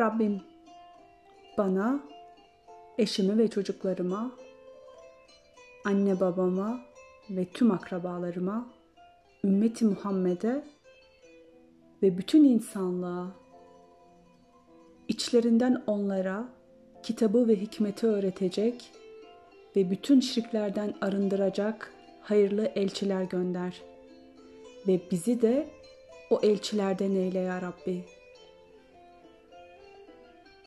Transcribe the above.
Rabbim bana, eşimi ve çocuklarıma, anne babama ve tüm akrabalarıma, ümmeti Muhammed'e ve bütün insanlığa içlerinden onlara kitabı ve hikmeti öğretecek ve bütün şirklerden arındıracak hayırlı elçiler gönder. Ve bizi de o elçilerden eyle ya Rabbi.